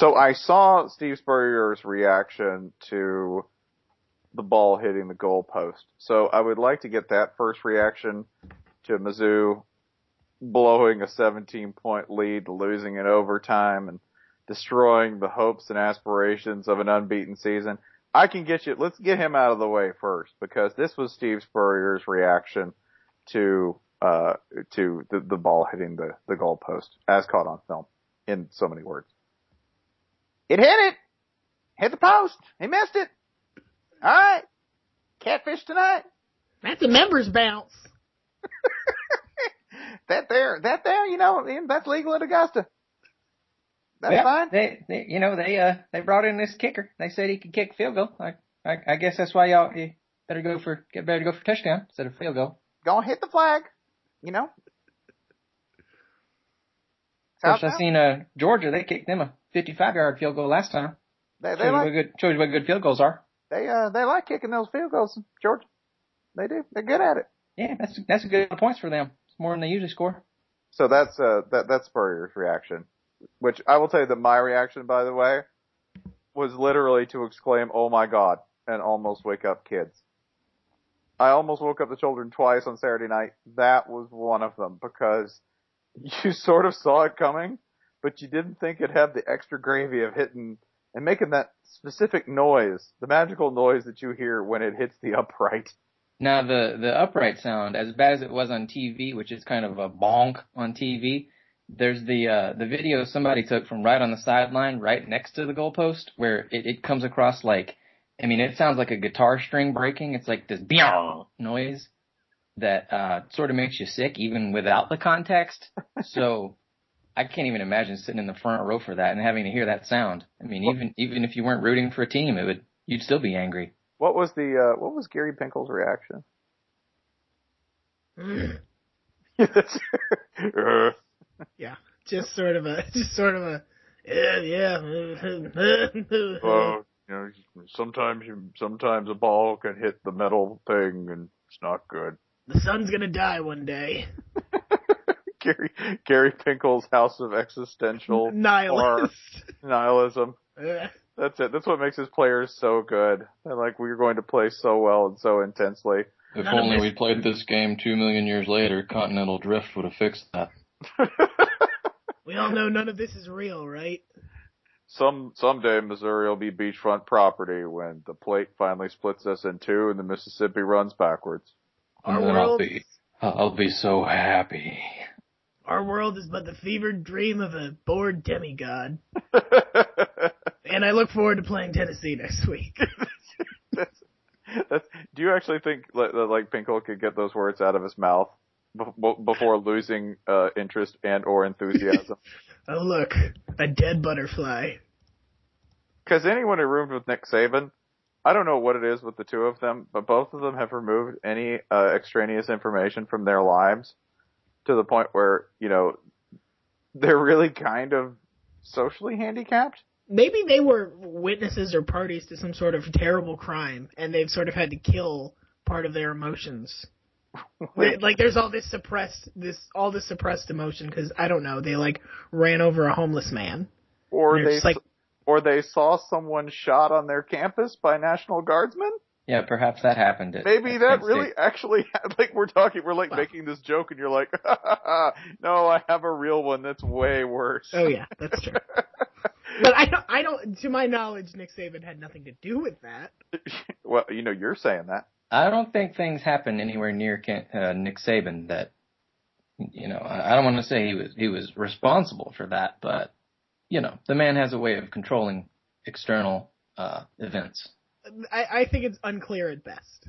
So I saw Steve Spurrier's reaction to the ball hitting the goalpost. So I would like to get that first reaction to Mizzou blowing a 17 point lead, losing in overtime and destroying the hopes and aspirations of an unbeaten season. I can get you, let's get him out of the way first because this was Steve Spurrier's reaction to, uh, to the, the ball hitting the, the goalpost as caught on film in so many words. It hit it! Hit the post! He missed it! Alright! Catfish tonight! That's a members bounce. that there, that there, you know, that's legal at Augusta. That's yeah, fine. They, they, you know, they, uh, they brought in this kicker. They said he could kick field goal. I, I, I guess that's why y'all you better go for, get better to go for touchdown instead of field goal. Go hit the flag, you know. Of course, I seen uh Georgia. They kicked them a 55 yard field goal last time. They, they shows, like, you what good, shows you what good field goals are. They uh they like kicking those field goals, Georgia. They do. They're good at it. Yeah, that's that's a good points for them. It's more than they usually score. So that's uh that that's Spurrier's reaction, which I will tell you that my reaction, by the way, was literally to exclaim, "Oh my God!" and almost wake up kids. I almost woke up the children twice on Saturday night. That was one of them because you sort of saw it coming, but you didn't think it had the extra gravy of hitting and making that specific noise, the magical noise that you hear when it hits the upright. Now the the upright sound, as bad as it was on TV, which is kind of a bonk on TV, there's the uh the video somebody took from right on the sideline, right next to the goalpost, where it, it comes across like I mean, it sounds like a guitar string breaking. It's like this noise that uh sort of makes you sick even without the context. So I can't even imagine sitting in the front row for that and having to hear that sound. I mean, even even if you weren't rooting for a team, it would you'd still be angry. What was the uh what was Gary Pinkel's reaction? yeah, just sort of a just sort of a yeah yeah. well, you know, sometimes you sometimes a ball can hit the metal thing and it's not good. The sun's gonna die one day. Gary Gary Pinkel's House of Existential Nihilist. Nihilism. That's it. That's what makes his players so good. And like we're going to play so well and so intensely. If None only we played this game two million years later, continental drift would have fixed that. we all know none of this is real, right? Some someday Missouri will be beachfront property when the plate finally splits us in two and the Mississippi runs backwards. Our and then I'll be I'll be so happy. Our world is but the fevered dream of a bored demigod. and I look forward to playing Tennessee next week. that's, that's, do you actually think that like Pinkel could get those words out of his mouth before losing uh, interest and or enthusiasm? oh look, a dead butterfly. Because anyone who roomed with Nick Saban, I don't know what it is with the two of them, but both of them have removed any uh, extraneous information from their lives to the point where, you know, they're really kind of socially handicapped. Maybe they were witnesses or parties to some sort of terrible crime and they've sort of had to kill part of their emotions. they, like there's all this suppressed this all this suppressed emotion cuz I don't know, they like ran over a homeless man. Or they like or they saw someone shot on their campus by National Guardsmen. Yeah, perhaps that happened. At, Maybe at that really actually like we're talking, we're like wow. making this joke, and you're like, no, I have a real one that's way worse. Oh yeah, that's true. but I don't, I don't, to my knowledge, Nick Saban had nothing to do with that. well, you know, you're saying that. I don't think things happened anywhere near uh, Nick Saban that, you know, I don't want to say he was he was responsible for that, but you know, the man has a way of controlling external uh, events. I, I think it's unclear at best.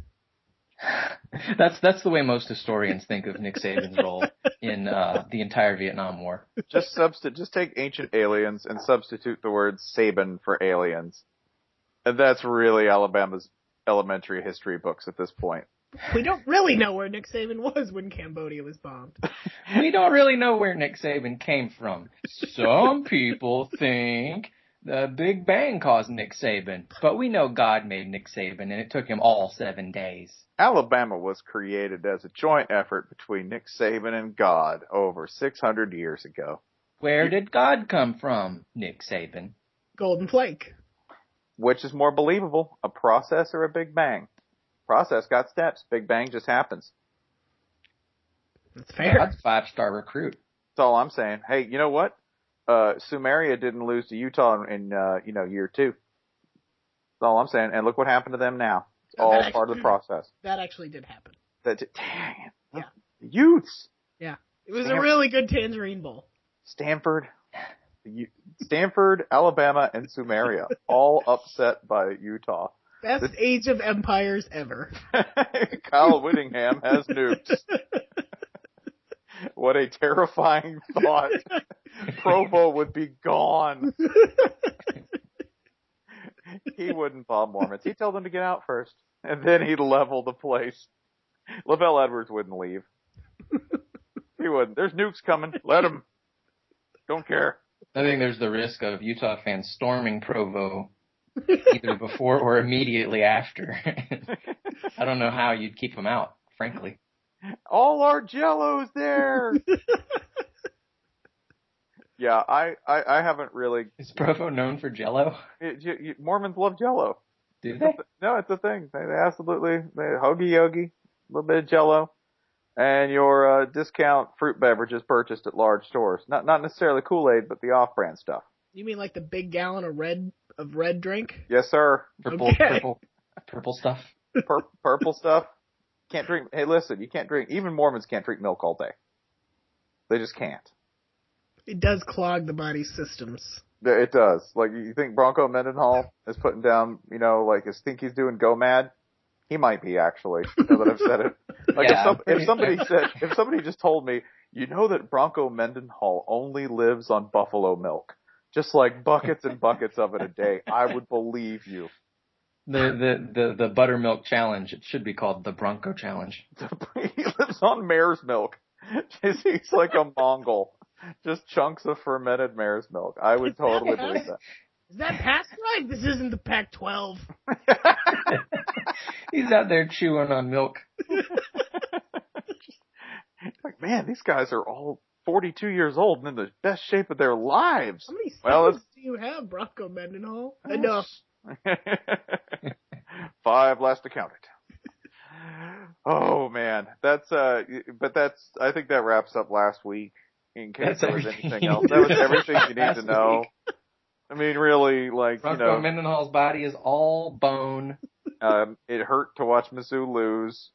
that's that's the way most historians think of Nick Saban's role in uh, the entire Vietnam War. Just substitute, just take ancient aliens and substitute the word Saban for aliens, and that's really Alabama's elementary history books at this point. We don't really know where Nick Saban was when Cambodia was bombed. we don't really know where Nick Saban came from. Some people think the Big Bang caused Nick Saban, but we know God made Nick Saban, and it took him all seven days. Alabama was created as a joint effort between Nick Saban and God over 600 years ago. Where did God come from, Nick Saban? Golden Flake. Which is more believable, a process or a Big Bang? Process got steps. Big Bang just happens. That's fair. That's five star recruit. That's all I'm saying. Hey, you know what? Uh, Sumeria didn't lose to Utah in, in uh, you know, year two. That's all I'm saying. And look what happened to them now. It's Oh, all that part of the process. That actually did happen. That, dang it. Yeah. The Utes. Yeah. It was a really good Tangerine Bowl. Stanford, Stanford, Alabama, and Sumeria all upset by Utah. Best Age of Empires ever. Kyle Whittingham has nukes. What a terrifying thought. Provo would be gone. He wouldn't bomb Mormons. He'd tell them to get out first, and then he'd level the place. LaVell Edwards wouldn't leave. He wouldn't. There's nukes coming. Let him. Don't care. I think there's the risk of Utah fans storming Provo either before or immediately after. I don't know how you'd keep them out, frankly. All our jello's there. yeah, I, I, I haven't really. Is Provo known for Jello? It, you, you, Mormons love Jello. Do they? No, it's a thing. They, they absolutely they hoagie yogi, a little bit of Jello, and your uh, discount fruit beverages purchased at large stores. Not not necessarily Kool Aid, but the off-brand stuff. You mean like the big gallon of red of red drink? Yes, sir. Purple, Okay. purple, purple stuff. Pur- purple stuff. Can't drink. Hey, listen, you can't drink. Even Mormons can't drink milk all day. They just can't. It does clog the body systems. Yeah, It does. Like you think Bronco Mendenhall is putting down, you know, like is think he's doing go mad? He might be actually. Now that I've said it. Like Yeah, if, some, if somebody sure. said, if somebody just told me, you know that Bronco Mendenhall only lives on buffalo milk, just like buckets and buckets of it a day, I would believe you. The, the, the, the buttermilk challenge. It should be called the Bronco challenge. he lives on mare's milk. He's like a Mongol. Just chunks of fermented mare's milk. I would Is totally how- believe that. Is that pasteurized? This isn't the Pac-12. He's out there chewing on milk. like, man, these guys are all 42 years old and in the best shape of their lives. How many Well, do you have, Bronco Mendenhall? Enough. Five last to count it. Oh man, that's uh, but that's I think that wraps up last week. In case That's there was everything anything else, that was everything you need to know. I mean, really, like Bronco you know, Mendenhall's body is all bone. um, it hurt to watch Mizzou lose.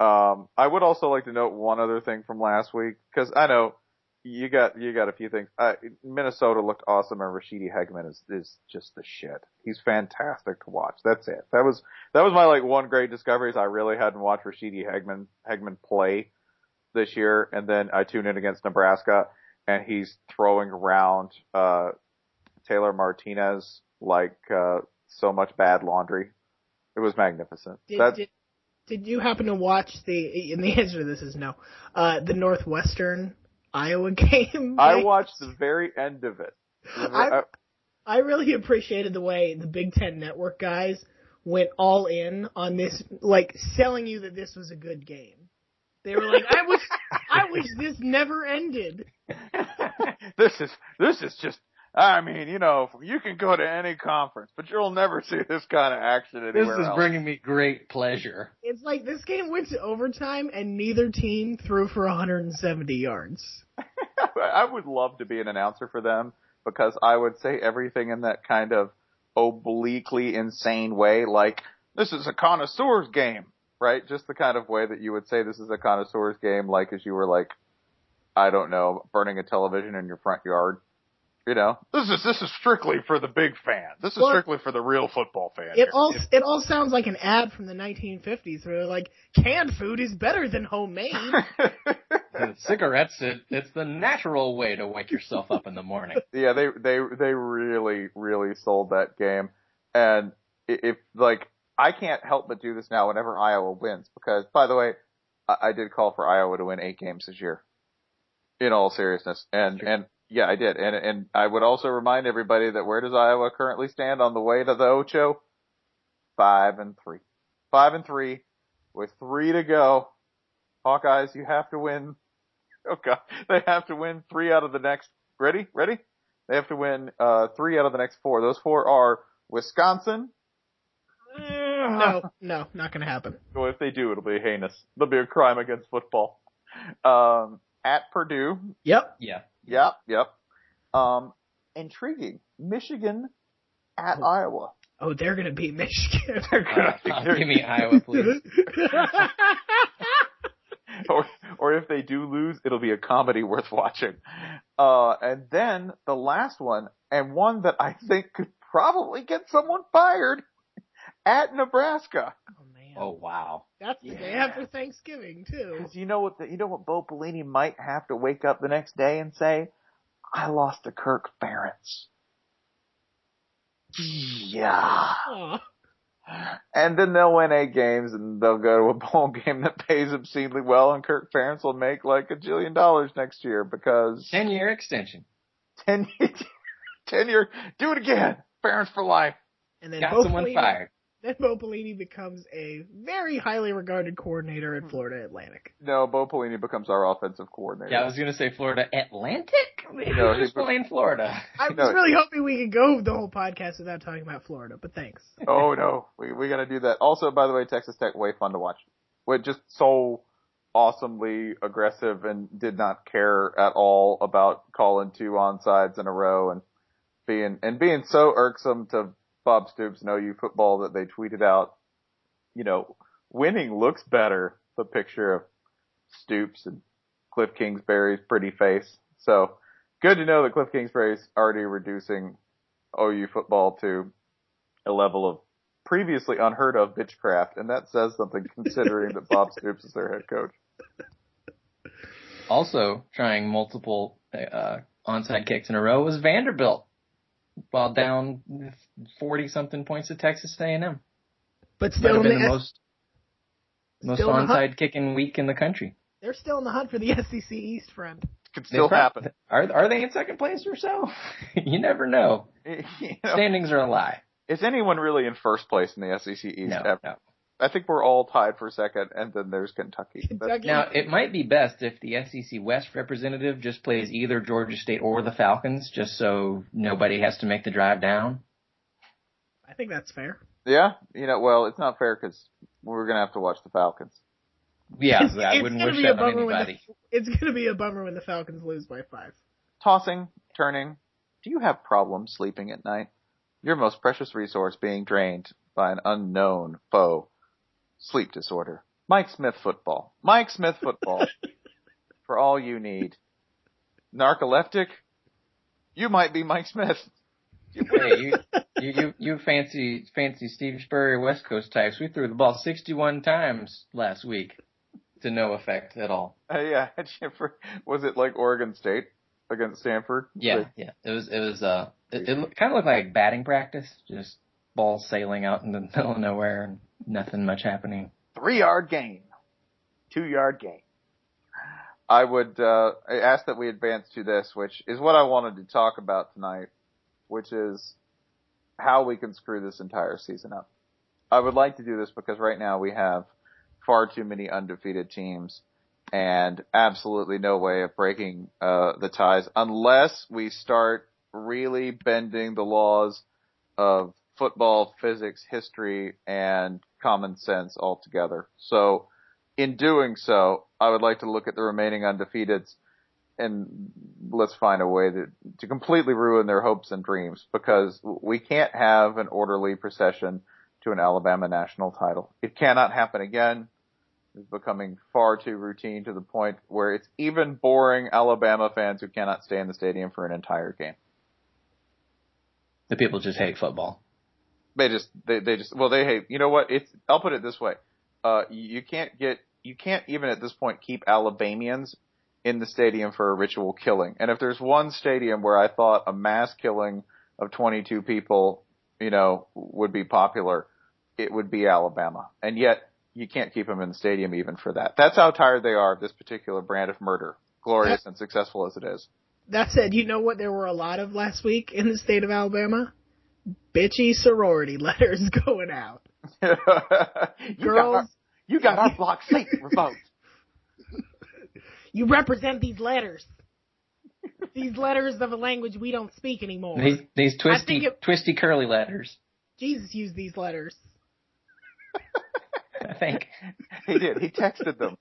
Um, I would also like to note one other thing from last week because I know you got you got a few things. Uh, Minnesota looked awesome, and Ra'Shede Hageman is is just the shit. He's fantastic to watch. That's it. That was that was my like one great discovery. Is I really hadn't watched Ra'Shede Hageman Hageman play this year, and then I tuned in against Nebraska, and he's throwing around uh, Taylor Martinez like uh, so much bad laundry. It was magnificent. Did, That- did, did you happen to watch the, and the answer to this is no, uh, the Northwestern Iowa game? I watched the very end of it. I- I really appreciated the way the Big Ten Network guys went all in on this, like selling you that this was a good game. They were like, I wish, I wish this never ended. this is this is just. I mean, you know, you can go to any conference, but you'll never see this kind of action anywhere. This is else. bringing me great pleasure. It's like this game went to overtime and neither team threw for 170 yards. I would love to be an announcer for them because I would say everything in that kind of obliquely insane way, like this is a connoisseur's game, right? Just the kind of way that you would say this is a connoisseur's game, like as you were like, I don't know, burning a television in your front yard. You know, this is this is strictly for the big fan. This is Well- strictly for the real football fan. It all it all sounds like an ad from the 1950s where they're like canned food is better than homemade. Cigarettes, it, it's the natural way to wake yourself up in the morning. yeah, they they they really really sold that game, and if like I can't help but do this now whenever Iowa wins because by the way, I, I did call for Iowa to win eight games this year. In all seriousness, and and yeah, I did, and and I would also remind everybody that where does Iowa currently stand on the way to the Ocho? Five and three, five and three, with three to go. Hawkeyes, you have to win. Oh god, they have to win three out of the next. Ready? Ready? They have to win uh, three out of the next four. Those four are Wisconsin. No, no, not gonna happen. Well, if they do, it'll be heinous. It'll be a crime against football. Um, at Purdue. Yep. Yeah. Yep, yep. Um, intriguing. Michigan at Oh. Iowa. Oh, they're gonna beat Michigan. They're gonna be me Iowa, please. or, or if they do lose, it'll be a comedy worth watching. Uh, and then the last one, and one that I think could probably get someone fired, at Nebraska. oh man. Oh wow. That's the day Yeah. after Thanksgiving too. Because you know what, the, you know what Bo Pelini might have to wake up the next day and say, I lost to Kirk Ferentz. Yeah. Aw. And then they'll win eight games and they'll go to a bowl game that pays obscenely well and Kirk Ferentz will make like a jillion dollars next year because Ten year extension. ten, ten year, do it again. Ferentz for life. And then Got Bo someone Pelini- fired. Then Bo Pelini becomes a very highly regarded coordinator Hmm. at Florida Atlantic. No, Bo Pelini becomes our offensive coordinator. Yeah, I was gonna say Florida Atlantic. No, No, just he- Florida. I was No. really hoping we could go the whole podcast without talking about Florida, but thanks. oh no, we we gotta do that. Also, by the way, Texas Tech way fun to watch. With just so awesomely aggressive and did not care at all about calling two onsides in a row and being and being so irksome to Bob Stoops and OU football that they tweeted out, you know, winning looks better. The picture of Stoops and Cliff Kingsbury's pretty face. So good to know that Cliff Kingsbury's already reducing OU football to a level of previously unheard of bitchcraft, and that says something considering that Bob Stoops is their head coach. Also trying multiple uh, onside kicks in a row was Vanderbilt, while down forty something points to Texas A&M. But Might still, have been the, the most most still in hunt. onside kicking week in the country. they're still in the hunt for the SEC East, friend. Could still prob- happen. Are are they in second place or so? you never know. You know, Standings are a lie. is anyone really in first place in the SEC East No, ever? no. I think we're all tied for second, and then there's Kentucky. Kentucky. Now it might be best if the SEC West representative just plays either Georgia State or the Falcons, just so nobody has to make the drive down. I think that's fair. yeah, you know, well, it's not fair because we're gonna have to watch the Falcons. Yeah, It's- I wouldn't gonna wish be a that on bummer when the- anybody. It's gonna be a bummer when the Falcons lose by five. Tossing, turning. Do you have problems sleeping at night? Your most precious resource being drained by an unknown foe. Sleep disorder. Mike Smith football. Mike Smith football. For all you need. Narcoleptic? You might be Mike Smith. hey, you, you, you, you fancy, fancy Steve Spurrier West Coast types. We threw the ball 61 times last week to no effect at all. Uh, yeah, was it like Oregon State against Stanford? Yeah, yeah. It was, it was, uh, it, it kind of looked like batting practice. Just balls sailing out in the middle of nowhere and nothing much happening. three yard gain, two yard gain. I would uh, ask that we advance to this, which is what I wanted to talk about tonight, which is how we can screw this entire season up. I would like to do this because right now we have far too many undefeated teams and absolutely no way of breaking uh, the ties unless we start really bending the laws of football, physics, history, and common sense altogether. So, in doing so, I would like to look at the remaining undefeateds and let's find a way to, to completely ruin their hopes and dreams because we can't have an orderly procession to an Alabama national title. It cannot happen again. It's becoming far too routine to the point where it's even boring Alabama fans who cannot stay in the stadium for an entire game. The people just hate football. They just, they, they just, well, they hate, you know what? It's, I'll put it this way. Uh, you can't get, you can't even at this point keep Alabamians in the stadium for a ritual killing. And if there's one stadium where I thought a mass killing of 22 people, you know, would be popular, it would be Alabama. And yet, you can't keep them in the stadium even for that. That's how tired they are of this particular brand of murder, glorious and successful as it is. That said, you know what there were a lot of last week in the state of Alabama? Bitchy sorority letters going out. you, got Girls, our, you got our block safe revoked. you represent these letters. these letters of a language we don't speak anymore. These these twisty it- twisty curly letters. Jesus used these letters. I think. He did. He texted them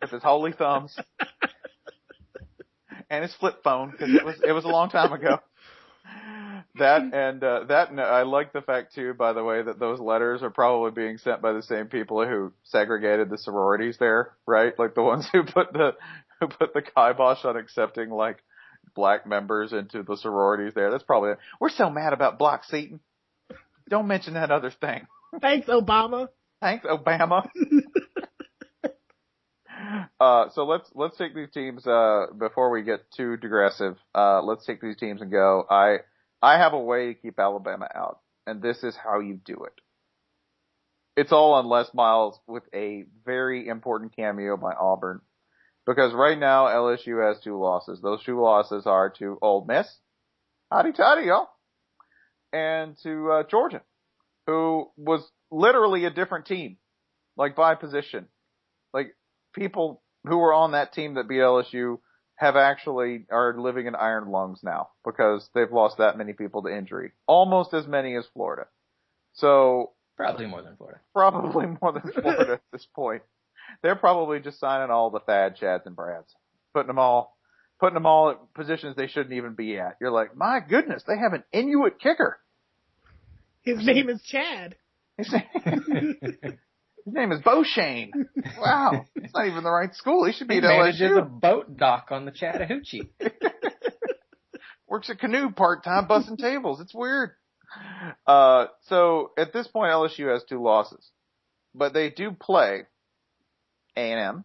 with his holy thumbs and his flip phone because it was it was a long time ago. That and uh, that I like the fact too, by the way, that those letters are probably being sent by the same people who segregated the sororities there, right? Like the ones who put the who put the kibosh on accepting like black members into the sororities there. That's probably it. We're so mad about block seating. Don't mention that other thing. Thanks, Obama. Thanks, Obama. uh, so let's let's take these teams uh, before we get too digressive. Uh, let's take these teams and go. I I have a way to keep Alabama out, and this is how you do it. It's all on Les Miles with a very important cameo by Auburn, because right now LSU has two losses. Those two losses are to Ole Miss, howdy toddy y'all, and to uh, Georgia, who was literally a different team, like by position. Like people who were on that team that beat LSU have actually are living in iron lungs now because they've lost that many people to injury, almost as many as Florida. So Probably more than Florida. probably more than Florida at this point. They're probably just signing all the Thad, Chads, and Brads, putting them all, putting them all at positions they shouldn't even be at. You're like, my goodness, they have an Inuit kicker. His name is Chad. His name, is Shane. Wow, it's not even the right school. He should be He at manages LSU. a boat dock on the Chattahoochee. Works at Canoe part time, busting tables. It's weird. Uh, so at this point, LSU has two losses, but they do play A and M,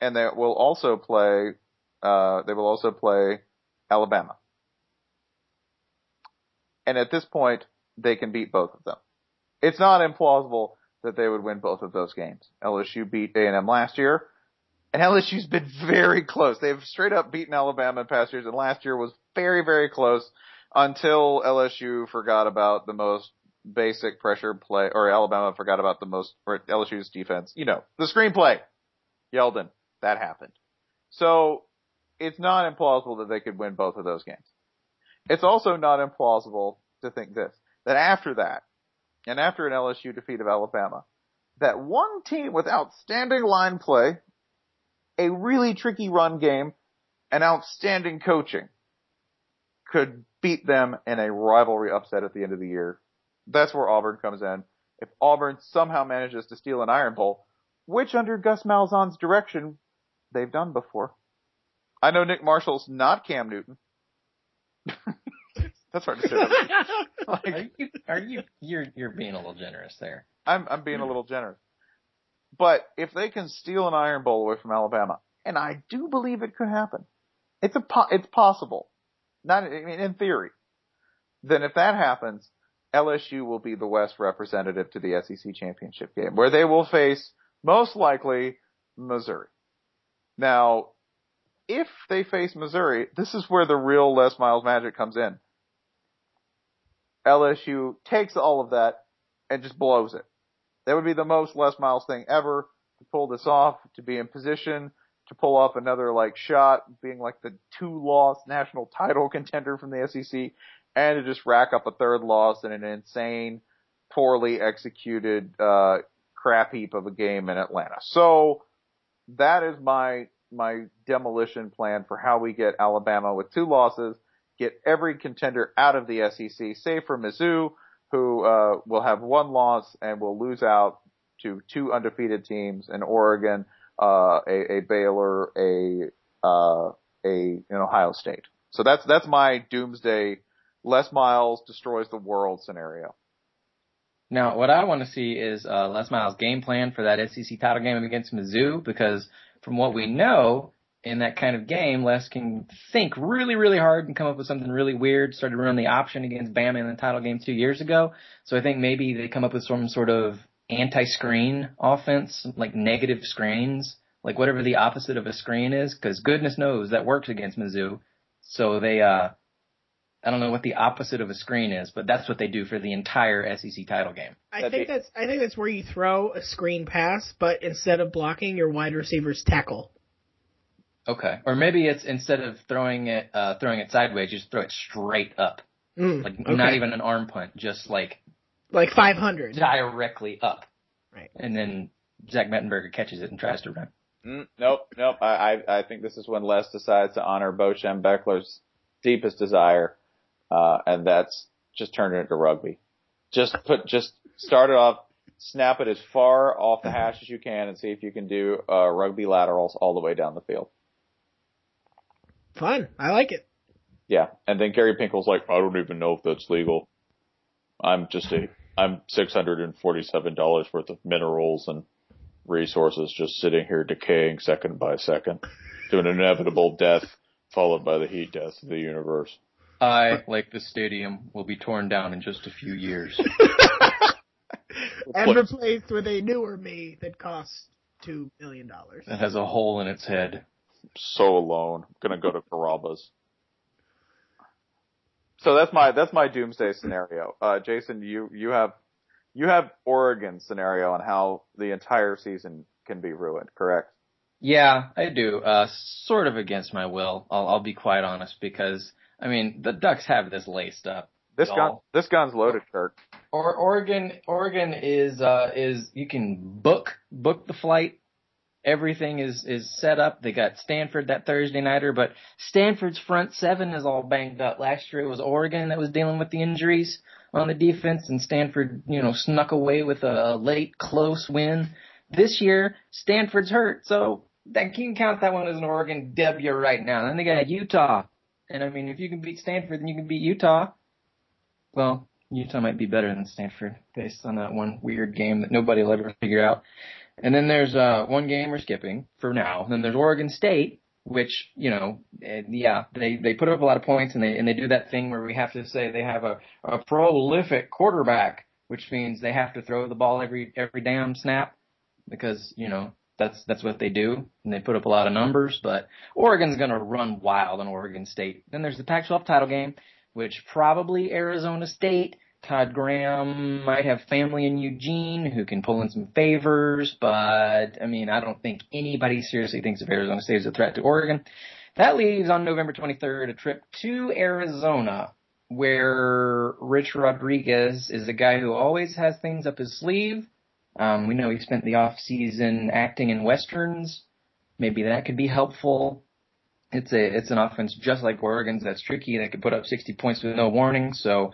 and they will also play. Uh, they will also play Alabama, and at this point, they can beat both of them. It's not implausible that they would win both of those games. LSU beat A and M last year. And LSU's been very close. They've straight up beaten Alabama in past years, and last year was very, very close until LSU forgot about the most basic pressure play, or Alabama forgot about the most, or LSU's defense. You know, the screenplay. Yeldon. That happened. So, it's not implausible that they could win both of those games. It's also not implausible to think this, that after that, and after an LSU defeat of Alabama, that one team with outstanding line play, a really tricky run game, and outstanding coaching could beat them in a rivalry upset at the end of the year. That's where Auburn comes in. If Auburn somehow manages to steal an Iron Bowl, which under Gus Malzahn's direction they've done before. I know Nick Marshall's not Cam Newton. That's hard to say. Are like, you, are you, you're, you're being a little generous there. I'm I'm being a little generous. But if they can steal an Iron Bowl away from Alabama, and I do believe it could happen, it's a po- it's possible. Not I mean, in theory. Then if that happens, LSU will be the West representative to the SEC championship game, where they will face most likely Missouri. Now, if they face Missouri, this is where the real Les Miles magic comes in. LSU takes all of that and just blows it. That would be the most Les Miles thing ever to pull this off, to be in position to pull off another like shot, being like the two loss national title contender from the SEC, and to just rack up a third loss in an insane, poorly executed uh crap heap of a game in Atlanta. So that is my my demolition plan for how we get Alabama with two losses, get every contender out of the SEC, save for Mizzou, who uh, will have one loss and will lose out to two undefeated teams in Oregon, uh, a, a Baylor, a uh, a an Ohio State. So that's that's my doomsday. Les Miles destroys the world scenario. Now, what I want to see is uh, Les Miles' game plan for that SEC title game against Mizzou, because from what we know, in that kind of game, Les can think really, really hard and come up with something really weird. Started running the option against Bama in the title game two years ago, so I think maybe they come up with some sort of anti-screen offense, like negative screens, like whatever the opposite of a screen is, because goodness knows that works against Mizzou. So they, uh, I don't know what the opposite of a screen is, but that's what they do for the entire SEC title game. I That'd think be- that's I think that's where you throw a screen pass, but instead of blocking, your wide receivers tackle. Okay. Or maybe it's instead of throwing it uh throwing it sideways, you just throw it straight up. Mm, Like okay. not even an arm punt, just like like 500. directly up. Right. And then Zach Mettenberger catches it and tries to run. Mm, nope, nope. I, I, I think this is when Les decides to honor Bochem Beckler's deepest desire, uh, and that's just turn it into rugby. Just put, just start it off, snap it as far off the hash as you can, and see if you can do uh, rugby laterals all the way down the field. Fun. I like it. Yeah, and then Gary Pinkel's like, I don't even know if that's legal. I'm just a, I'm six hundred and forty-seven dollars worth of minerals and resources just sitting here decaying second by second, to an inevitable death followed by the heat death of the universe. I, like the stadium, will be torn down in just a few years. And replaced with a newer me that costs $2 million. It has a hole in its head. So alone, gonna go to Carrabba's. So that's my that's my doomsday scenario. Uh, Jason, you you have you have Oregon scenario on how the entire season can be ruined, correct? Yeah, I do. Uh, sort of against my will. I'll, I'll be quite honest because, I mean, the Ducks have this laced up. This gun this gun's loaded, Kurt. Or Oregon, Oregon is uh is you can book book the flight. Everything is is set up. They got Stanford that Thursday nighter, but Stanford's front seven is all banged up. Last year it was Oregon that was dealing with the injuries on the defense, and Stanford, you know, snuck away with a late close win. This year Stanford's hurt, so that you can count that one as an Oregon W right now. Then they got Utah, and I mean, if you can beat Stanford, then you can beat Utah. Well, Utah might be better than Stanford based on that one weird game that nobody will ever figure out. And then there's uh, one game we're skipping for now. Then there's Oregon State, which you know, yeah, they they put up a lot of points and they and they do that thing where we have to say they have a a prolific quarterback, which means they have to throw the ball every every damn snap because you know that's that's what they do and they put up a lot of numbers. But Oregon's gonna run wild on Oregon State. Then there's the Pac-12 title game, which probably Arizona State. Todd Graham might have family in Eugene who can pull in some favors, but I mean, I don't think anybody seriously thinks of Arizona State as a threat to Oregon. That leaves on November 23rd a trip to Arizona where Rich Rodriguez is a guy who always has things up his sleeve. Um, we know he spent the off season acting in westerns. Maybe that could be helpful. It's a it's an offense just like Oregon's that's tricky that could put up 60 points with no warning. So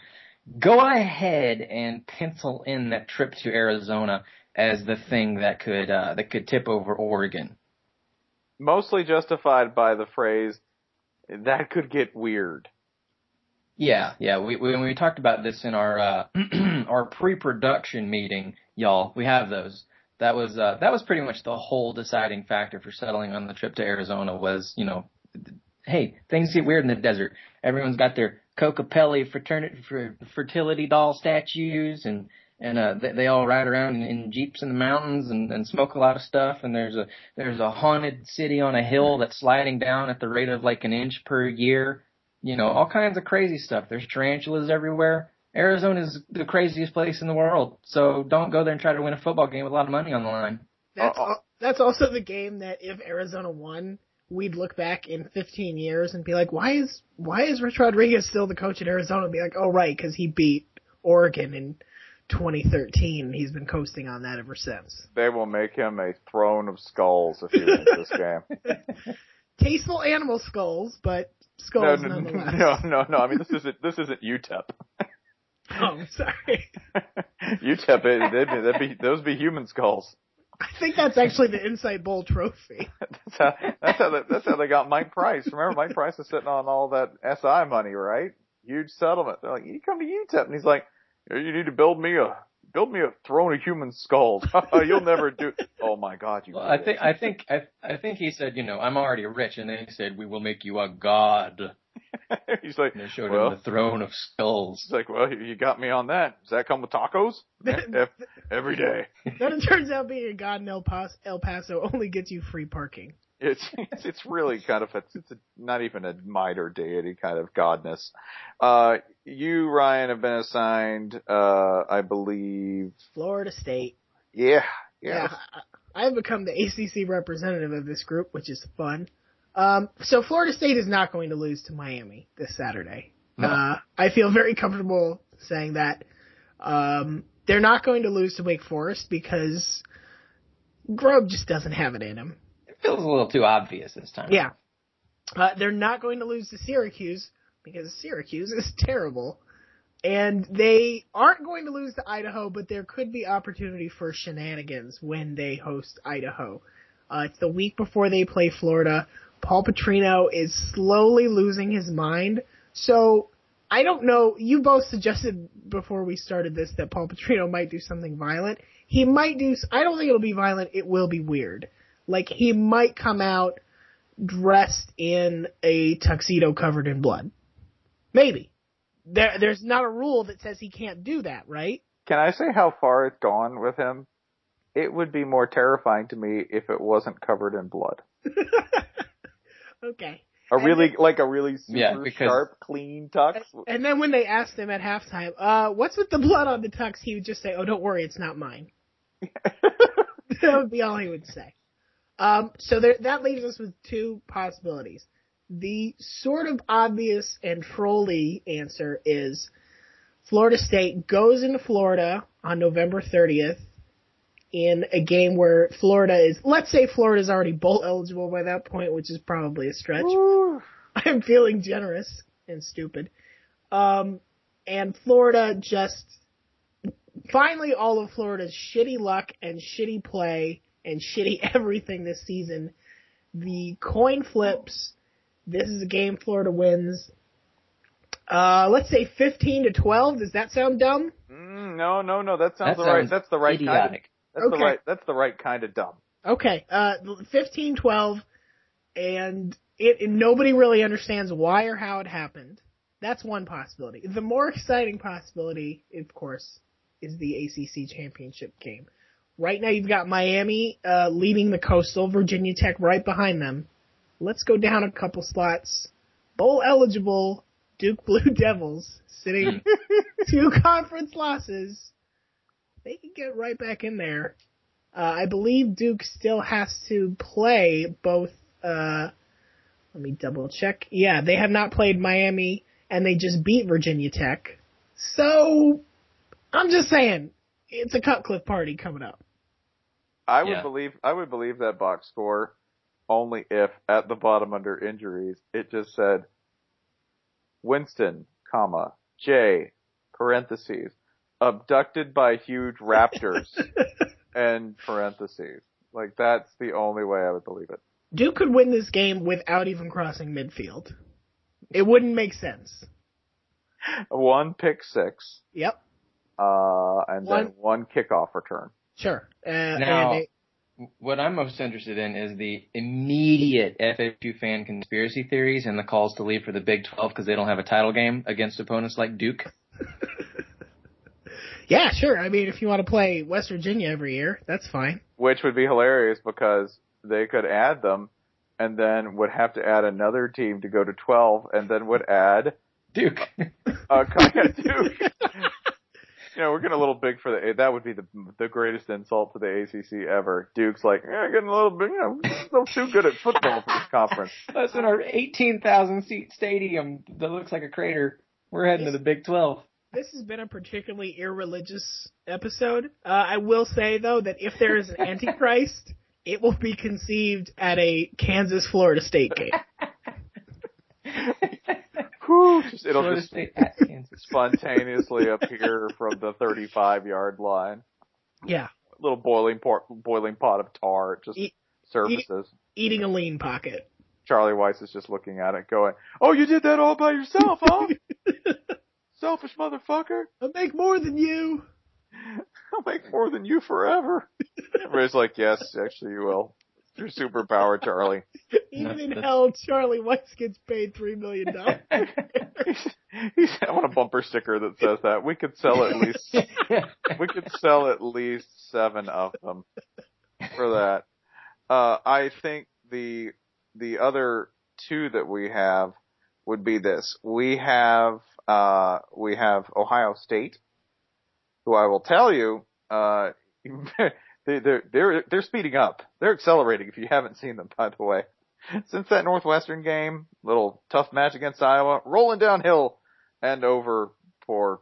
go ahead and pencil in that trip to Arizona as the thing that could uh, that could tip over Oregon. Mostly justified by the phrase that could get weird. Yeah, yeah. We, we we talked about this in our uh, our pre-production meeting, y'all, we have those. That was uh, that was pretty much the whole deciding factor for settling on the trip to Arizona. Was you know, hey, things get weird in the desert. Everyone's got their Kokopelli fraternity fertility doll statues, and and uh, they, they all ride around in, in jeeps in the mountains and, and smoke a lot of stuff. And there's a there's a haunted city on a hill that's sliding down at the rate of like an inch per year. You know, all kinds of crazy stuff. There's tarantulas everywhere. Arizona is the craziest place in the world. So don't go there and try to win a football game with a lot of money on the line. That's al- that's also the game that if Arizona won, we'd look back in 15 years and be like, why is why is Rich Rodriguez still the coach at Arizona? And be like, oh right, because he beat Oregon in 2013. He's been coasting on that ever since. They will make him a throne of skulls if he wins this game. Tasteful animal skulls, but skulls no, nonetheless. no, no, no. I mean, this isn't this isn't UTEP. Oh, sorry. UTEP, it, they'd be, that'd be those be human skulls. I think that's actually the Insight Bowl trophy. That's how that's how they, that's how they got Mike Price. Remember, Mike Price was sitting on all that SI money, right? Huge settlement. They're like, you come to UTEP, and he's like, you need to build me a build me a throne of human skulls. You'll never do. Oh my God, you. Well, I think. I think I, I think he said, you know, I'm already rich, and then he said, we will make you a god. he's like, And they showed well, him the throne of skulls. he's like, well, you you got me on that. Does that come with tacos? Every day. then it turns out being a god in El Paso, El Paso only gets you free parking. It's it's, it's really kind of a, it's a, not even a minor deity kind of godness. Uh, you Ryan have been assigned, uh, I believe. Florida State. Yeah, Yeah. yeah. I- I've become the ACC representative of this group, which is fun. Um, so Florida State is not going to lose to Miami this Saturday. No. Uh, I feel very comfortable saying that. Um, they're not going to lose to Wake Forest because Grobe just doesn't have it in him. Feels a little too obvious this time. Yeah. Uh, they're not going to lose to Syracuse because Syracuse is terrible. And they aren't going to lose to Idaho, but there could be opportunity for shenanigans when they host Idaho. Uh, it's the week before they play Florida. Paul Petrino is slowly losing his mind. So I don't know. You both suggested before we started this that Paul Petrino might do something violent. He might do. I don't think it'll be violent. It will be weird. Like he might come out dressed in a tuxedo covered in blood. Maybe. There, there's not a rule that says he can't do that, right? Can I say how far it's gone with him? It would be more terrifying to me if it wasn't covered in blood. okay. A And really, like a really super Yeah, because- sharp, clean tux. And then when they asked him at halftime, uh, what's with the blood on the tux, he would just say, oh, don't worry, it's not mine. that would be all he would say. Um, so there, that leaves us with two possibilities. The sort of obvious and trolly answer is Florida State goes into Florida on November 30th in a game where Florida is, let's say Florida's already bowl eligible by that point, which is probably a stretch. Woo. I'm feeling generous and stupid. Um, and Florida just finally all of Florida's shitty luck and shitty play and shitty everything this season. The coin flips. This is a game Florida wins. Uh, let's say 15 to 12. Does that sound dumb? Mm, no, no, no. That sounds That the right. sounds That's the right kind. Of, idiotic. that's Okay. the right. That's the right kind of dumb. Okay, uh, 15, 12, and it, and nobody really understands why or how it happened. That's one possibility. The more exciting possibility, of course, is the ACC championship game. Right now, you've got Miami uh, leading the Coastal, Virginia Tech right behind them. Let's go down a couple slots. Bowl eligible Duke Blue Devils sitting two conference losses. They can get right back in there. Uh, I believe Duke still has to play both. Uh, let me double check. Yeah, they have not played Miami, and they just beat Virginia Tech. So, I'm just saying, it's a Cutcliffe party coming up. I would Yeah. believe. I would believe that box score only if at the bottom under injuries it just said Winston, comma J parentheses abducted by huge raptors and parentheses. Like that's the only way I would believe it. Duke could win this game without even crossing midfield. It wouldn't make sense. One pick six, Yep, uh, and One- then one kickoff return. Sure. Uh, Now- and they- What I'm most interested in is the immediate FSU fan conspiracy theories and the calls to leave for the Big 12 because they don't have a title game against opponents like Duke. yeah, sure. I mean, if you want to play West Virginia every year, that's fine. Which would be hilarious because they could add them and then would have to add another team to go to 12 and then would add Duke. uh, Duke. you know, we're getting a little big for the, that would be the, the greatest insult to the ACC ever. Duke's like, yeah, getting a little big. you know, still too good at football for this conference. That's in our 18,000 seat stadium that looks like a crater. We're heading to the Big 12. This has been a particularly irreligious episode. Uh, I will say though that if there is an Antichrist, it will be conceived at a Kansas Florida State game. Just, it'll just spontaneously appear from the 35 yard line. Yeah, Little boiling pot, boiling pot of tar, just surfaces. eating a lean pocket. Charlie Weis is just looking at it going, oh, you did that all by yourself, huh? Selfish motherfucker. I make more than you. I'll make more than you forever. Everybody's like, yes, actually you will. Your superpower, Charlie. Even in hell, Charlie Weis gets paid three million dollars. I want a bumper sticker that says that. We could sell at least, we could sell at least seven of them for that. Uh, I think the, the other two that we have would be this. We have, uh, we have Ohio State, who I will tell you, uh, they, they're, they're, they're speeding up. They're accelerating if you haven't seen them, by the way. since that Northwestern game, little tough match against Iowa, rolling downhill and over for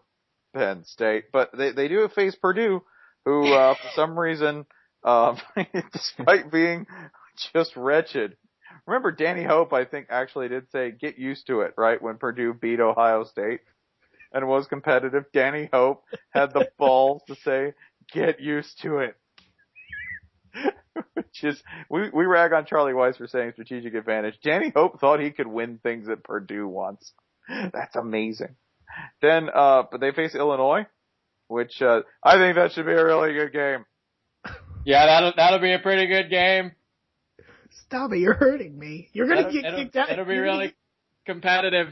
Penn State. But they, they do face Purdue, who, uh, for some reason, um, despite being just wretched, remember Danny Hope, I think actually did say, get used to it, right? When Purdue beat Ohio State and was competitive. Danny Hope had the balls to say, get used to it. Which is, we, we rag on Charlie Weis for saying strategic advantage. Danny Hope thought he could win things at Purdue once. That's amazing. Then, uh, but they face Illinois, which, uh, I think that should be a really good game. Yeah, that'll that'll be a pretty good game. Stop it! You're hurting me. You're gonna It'll, get it'll, kicked out. it'll be You're gonna really competitive.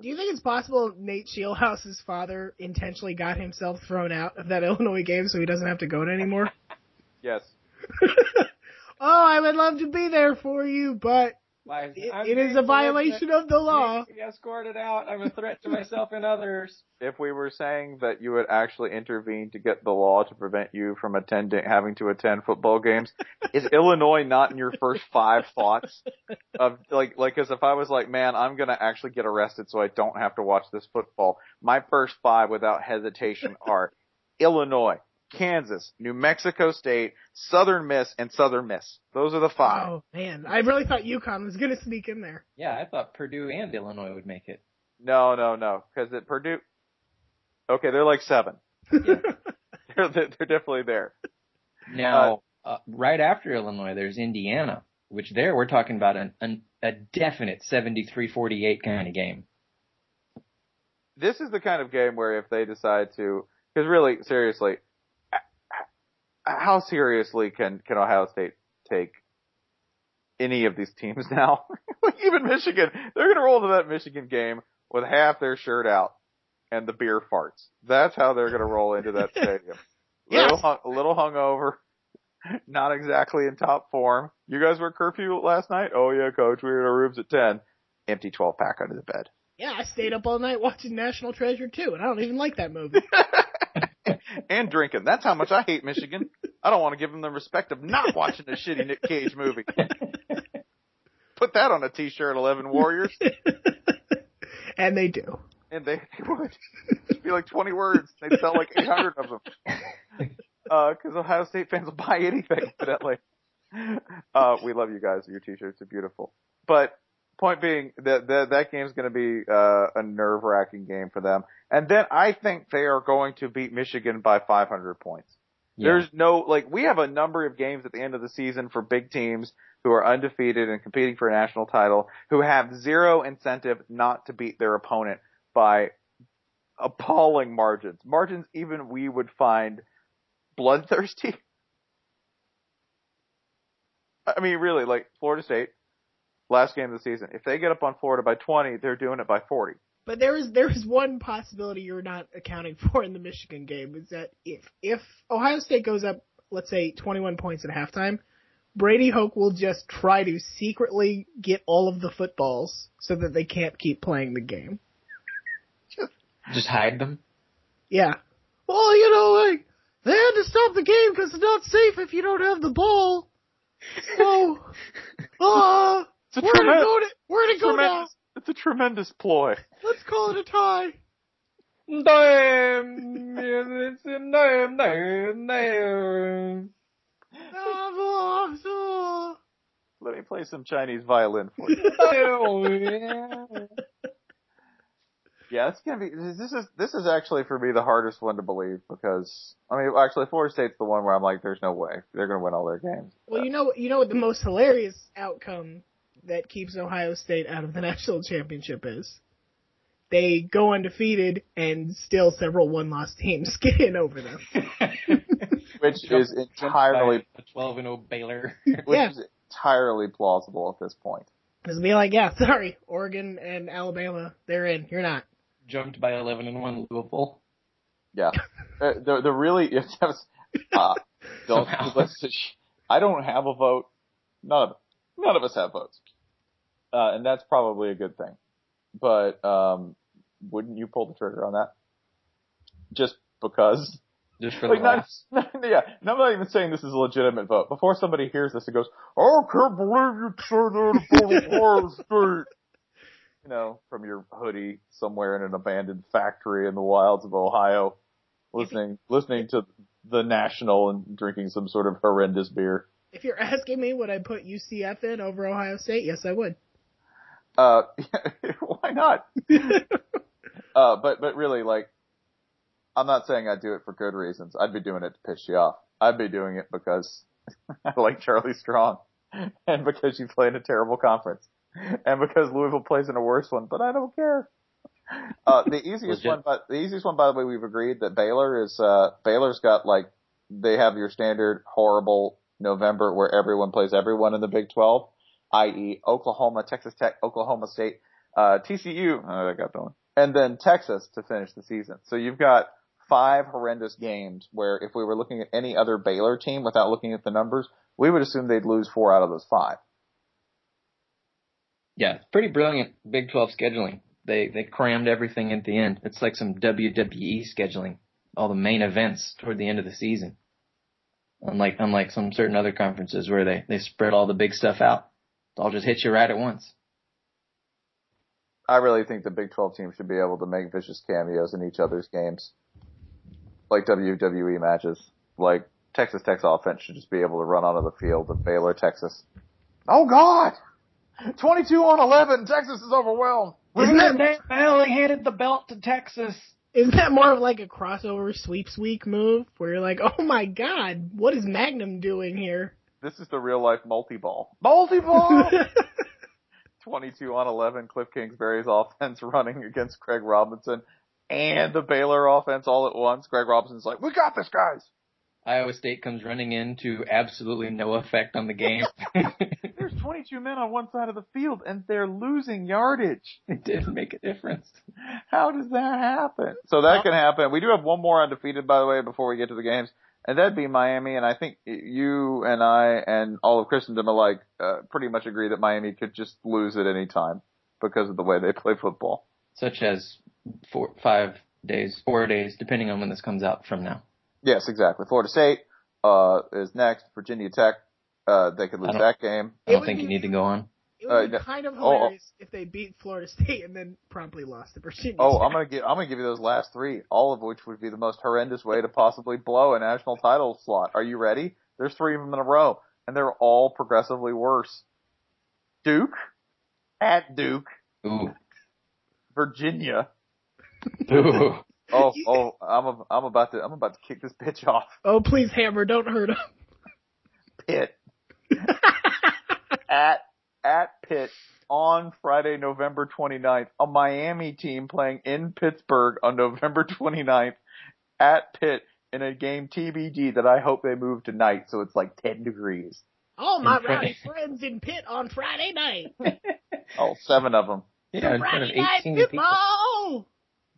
Do you think it's possible Nate Scheelhaase's father intentionally got himself thrown out of that Illinois game so he doesn't have to go to anymore? Yes. oh, I would love to be there for you, but Why, it, it is a violation of the law. Be escorted out. I'm a threat to myself and others. If we were saying that you would actually intervene to get the law to prevent you from attending, having to attend football games, is Illinois not in your first five thoughts of like, like, cause if I was like, man, I'm gonna actually get arrested so I don't have to watch this football, my first five without hesitation are Illinois, Kansas, New Mexico State, Southern Miss, and Southern Miss. Those are the five. Oh man, I really thought UConn was gonna sneak in there. Yeah, I thought Purdue and Illinois would make it. No, no, no, cause at Purdue, okay, they're like seven. They're, they're definitely there. Now, uh, right after Illinois, there's Indiana, which there we're talking about an, an a definite 73-48 kind of game. this is the kind of game where if they decide to, because really, seriously, h- h- how seriously can can Ohio State take any of these teams now? Like, Even Michigan, they're going to roll to that Michigan game with half their shirt out and the beer farts. That's how they're going to roll into that stadium. Yes. Little, hung, a little hungover, not exactly in top form. You guys were curfew last night? Oh yeah, coach, we were in our rooms at 10. Empty 12 pack under the bed. Yeah, I stayed up all night watching National Treasure too, and I don't even like that movie. And drinking. That's how much I hate Michigan. I don't want to give them the respect of not watching a shitty Nick Cage movie. Put that on a t-shirt, Eleven Warriors, and they do. and they, they would. It'd be like 20 words. They'd sell like 800 of them. Uh, cause Ohio State fans will buy anything, evidently. Uh, we love you guys. Your t-shirts are beautiful. But point being that that, that game's going to be uh, a nerve-wracking game for them. And then I think they are going to beat Michigan by 500 points. There's no, like, we have a number of games at the end of the season for big teams who are undefeated and competing for a national title who have zero incentive not to beat their opponent by appalling margins. Margins even we would find bloodthirsty. I mean, really, like, Florida State, last game of the season, if they get up on Florida by 20, they're doing it by 40. But there is there is one possibility you're not accounting for in the Michigan game is that if if Ohio State goes up, let's say 21 points at halftime, Brady Hoke will just try to secretly get all of the footballs so that they can't keep playing the game. Just hide them. Yeah. Well, you know, like they had to stop the game because it's not safe if you don't have the ball. So, uh, It's a where to tremendous- go? To, where to go now? it's a tremendous ploy. Let's call it a tie. Damn, it's a damn, damn, damn. Let me play some Chinese violin for you. Oh, yeah, it's gonna be. This is this is actually for me the hardest one to believe because I mean, actually, Florida State's the one where I'm like, there's no way they're gonna win all their games. Well, you know, you know what the most hilarious outcome that keeps Ohio State out of the national championship is? They go undefeated, and still several one-loss teams get in over them. which is entirely a 12 and 0 Baylor. which Yeah. is entirely plausible at this point. Just be like, yeah, sorry, Oregon and Alabama, they're in. You're not. Jumped by 11 and 1 Louisville. Yeah, uh, the the really it's uh, don't let's just, I don't have a vote. None of none of us have votes, uh, and that's probably a good thing. But um, wouldn't you pull the trigger on that? Just because Just for Like the not, not, yeah, and I'm not even saying this is a legitimate vote. Before somebody hears this and goes, "Oh, I can't believe you said that about Ohio State," you know, from your hoodie somewhere in an abandoned factory in the wilds of Ohio, listening listening to the National and drinking some sort of horrendous beer. If you're asking me, would I put UCF in over Ohio State? Yes, I would. Uh, why not? Uh, but but really, like, I'm not saying I'd do it for good reasons. I'd be doing it to piss you off. I'd be doing it because I like Charlie Strong, and because you play in a terrible conference, and because Louisville plays in a worse one. But I don't care. Uh, the easiest one, but the easiest one, by the way, we've agreed that Baylor is. Uh, Baylor's got like they have your standard horrible November where everyone plays everyone in the Big 12, i.e. Oklahoma, Texas Tech, Oklahoma State, uh, TCU. Oh, I got that one. And then Texas to finish the season. So you've got five horrendous games where if we were looking at any other Baylor team without looking at the numbers, we would assume they'd lose four out of those five. Yeah, pretty brilliant Big 12 scheduling. They they crammed everything at the end. It's like some WWE scheduling. All the main events toward the end of the season. Unlike unlike some certain other conferences where they they spread all the big stuff out. It all just hit you right at once. I really think the Big 12 team should be able to make vicious cameos in each other's games. Like WWE matches. Like Texas Tech's offense should just be able to run onto the field of Baylor, Texas. Oh God! 22 on 11, Texas is overwhelmed. Isn't that they finally handed the belt to Texas. isn't that more of like a crossover sweeps week move where you're like, oh my god, what is Magnum doing here? This is the real life multi-ball. Multi-ball! 22 on 11, Cliff Kingsbury's offense running against Craig Robinson and the Baylor offense all at once. Craig Robinson's like, we got this guys! Iowa State comes running in to absolutely no effect on the game. There's 22 men on one side of the field and they're losing yardage. it didn't make a difference. How does that happen? So that can happen. We do have one more undefeated, by the way, before we get to the games, and that'd be Miami. And I think you and I and all of Christendom alike uh, pretty much agree that Miami could just lose at any time because of the way they play football. Such as four, five days, four days, depending on when this comes out from now. Yes, exactly. Florida State uh, is next. Virginia Tech, uh, they could lose that game. I don't think you need to go on. It would be Uh, kind of oh, oh. hilarious if they beat Florida State and then promptly lost to Virginia. Oh, Tech. I'm gonna give I'm gonna give you those last three, all of which would be the most horrendous way to possibly blow a national title slot. Are you ready? There's three of them in a row, and they're all progressively worse. Duke, at Duke, Ooh. Virginia. Ooh. Oh, oh, I'm a, I'm about to I'm about to kick this bitch off. Oh, please, Hammer, don't hurt him. Pitt at at Pitt on Friday, November 29th. A Miami team playing in Pittsburgh on November 29th at Pitt in a game TBD that I hope they move tonight so it's like 10 degrees. All my In rowdy friends in Pitt on Friday night. Oh, seven of them. Yeah, in front of Friday night 18 people.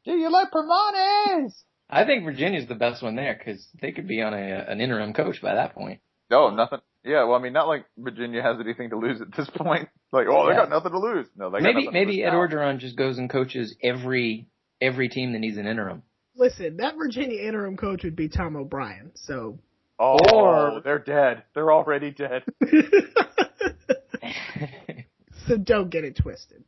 Do you like Permanes? I think Virginia's the best one there because they could be on a an interim coach by that point. No, nothing. Yeah, well, I mean, not like Virginia has anything to lose at this point. Like, oh, they Yeah. got nothing to lose. No, they got Maybe nothing maybe Ed now. Orgeron just goes and coaches every every team that needs an interim. Listen, that Virginia interim coach would be Tom O'Brien. So, Oh, Or- they're dead. They're already dead. so don't get it twisted.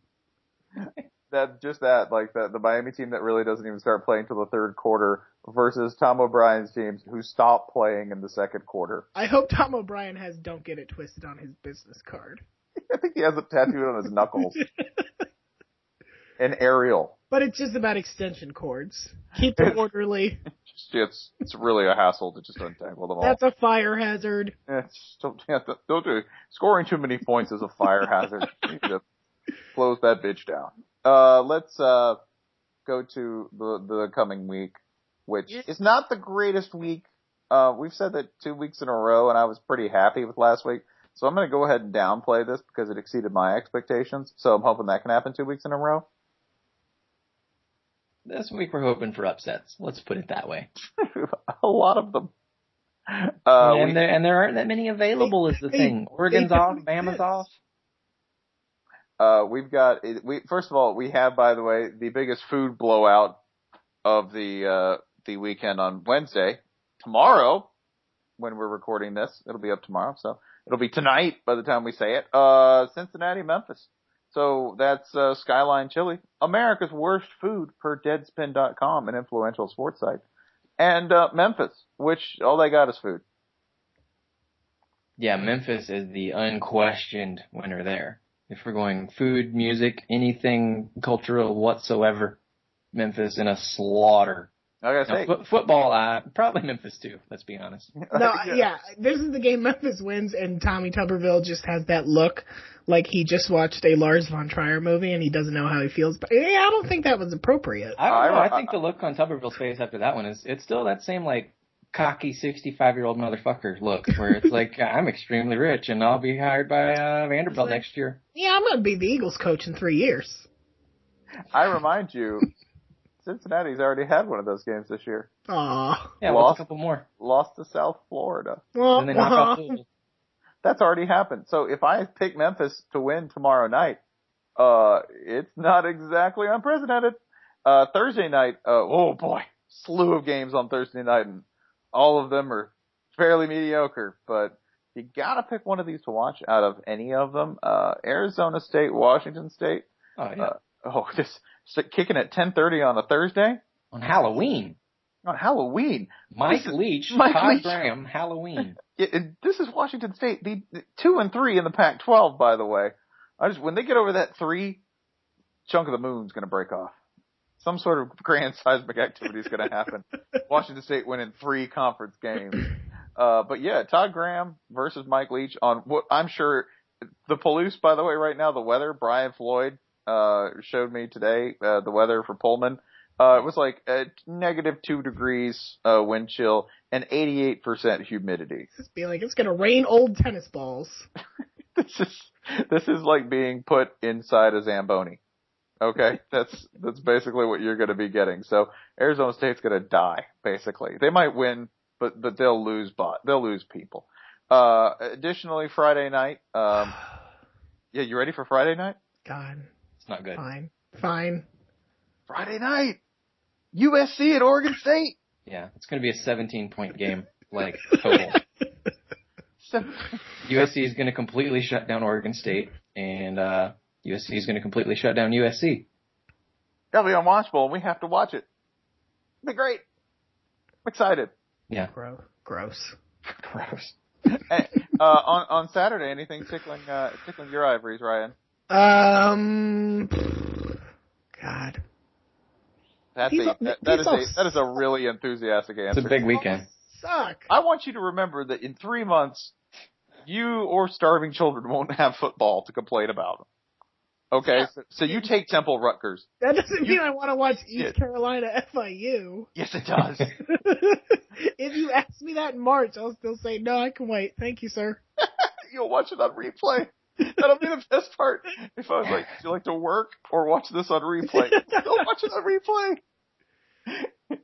That just that like the the Miami team that really doesn't even start playing till the third quarter versus Tom O'Brien's teams who stop playing in the second quarter. I hope Tom O'Brien has "Don't Get It Twisted" on his business card. I think he has it tattooed on his knuckles. An aerial. But it's just about extension cords. Keep them orderly. It's it's really a hassle to just untangle them all. That's a fire hazard. Yeah, don't, yeah, don't do it. Scoring too many points is a fire hazard. Close that bitch down. Uh, let's uh go to the the coming week, which Yes. is not the greatest week. Uh, we've said that two weeks in a row, and I was pretty happy with last week. So I'm going to go ahead and downplay this because it exceeded my expectations. So I'm hoping that can happen two weeks in a row. This week we're hoping for upsets. Let's put it that way. a lot of them. Uh, and we- there and there aren't that many available is the They- thing. Oregon's off, Bama's off. Uh, we've got we first of all we have by the way the biggest food blowout of the uh, the weekend on Wednesday. tomorrow, when we're recording this, it'll be up tomorrow, so it'll be tonight by the time we say it. Uh, Cincinnati, Memphis. So that's uh, Skyline Chili, America's worst food per Deadspin.com, an influential sports site, and uh, Memphis, which all they got is food. Yeah, Memphis is the unquestioned winner there. If we're going food, music, anything cultural whatsoever, Memphis in a slaughter. I gotta Now, say, fo- football, uh, probably Memphis too. Let's be honest. No, yeah. this is the game Memphis wins, and Tommy Tuberville just has that look like he just watched a Lars von Trier movie and he doesn't know how he feels. But yeah, I don't think that was appropriate. I don't know. I- I think the look on Tuberville's face after that one is it's still that same like cocky sixty-five year old motherfucker look where it's like I'm extremely rich and I'll be hired by uh, Vanderbilt Like- next year. Yeah, I'm gonna be the Eagles coach in three years. I remind you, Cincinnati's already had one of those games this year. Aw. Yeah, Lost. a couple more? Lost to South Florida. Well, And then knock off Louisville. That's already happened. So if I pick Memphis to win tomorrow night, uh, it's not exactly unprecedented. Uh, Thursday night, uh, oh boy, slew of games on Thursday night and all of them are fairly mediocre, but you gotta pick one of these to watch out of any of them. Uh, Arizona State, Washington State, Oh yeah, uh, oh, this, so kicking at 10.30 on a Thursday on Halloween. on Halloween. Mike is- Leach, Mike Todd Leach. Graham, Halloween. it, it, this is Washington State, the, the two and three in the Pac-12, by the way. I just when they get over that three, chunk of the moon's going to break off. Some sort of grand seismic activity is going to happen. Washington State winning three conference games. Uh, but yeah, Todd Graham versus Mike Leach on what I'm sure the Palouse, by the way, right now, the weather, Brian Floyd, uh, showed me today, uh, the weather for Pullman. Uh, it was like uh, negative two degrees, uh, wind chill and 88% humidity. Just be like, it's gonna rain old tennis balls. this is this is like being put inside a zamboni. Okay, that's that's basically what you're going to be getting. So Arizona State's going to die. Basically, they might win, but but they'll lose. But they'll lose people. Uh, additionally, Friday night. Um, yeah, you ready for Friday night? God, It's not good. fine, fine. Friday night, USC at Oregon State. Yeah, it's going to be a 17 point game, like total. Seven- USC is going to completely shut down Oregon State, and uh, USC is going to completely shut down USC. That'll be unwatchable, and we have to watch it. It'll be great. I'm excited. Yeah. Gross. Gross. Gross. Hey, uh, on on Saturday, anything tickling uh, tickling your ivories, Ryan? Um. God. That's These a, that, that these is are- a that is a really enthusiastic answer. It's a big weekend. Suck. I want you to remember that in three months, you or starving children won't have football to complain about. Okay, Yeah. so, so you take Temple Rutgers. That doesn't mean I want to watch East. Carolina FIU. Yes, it does. if you ask me that in March, I'll still say no. I can wait. Thank you, sir. You'll watch it on replay. That'll be the best part. If I was like, "Do you like to work or watch this on replay?" You'll watch it on replay.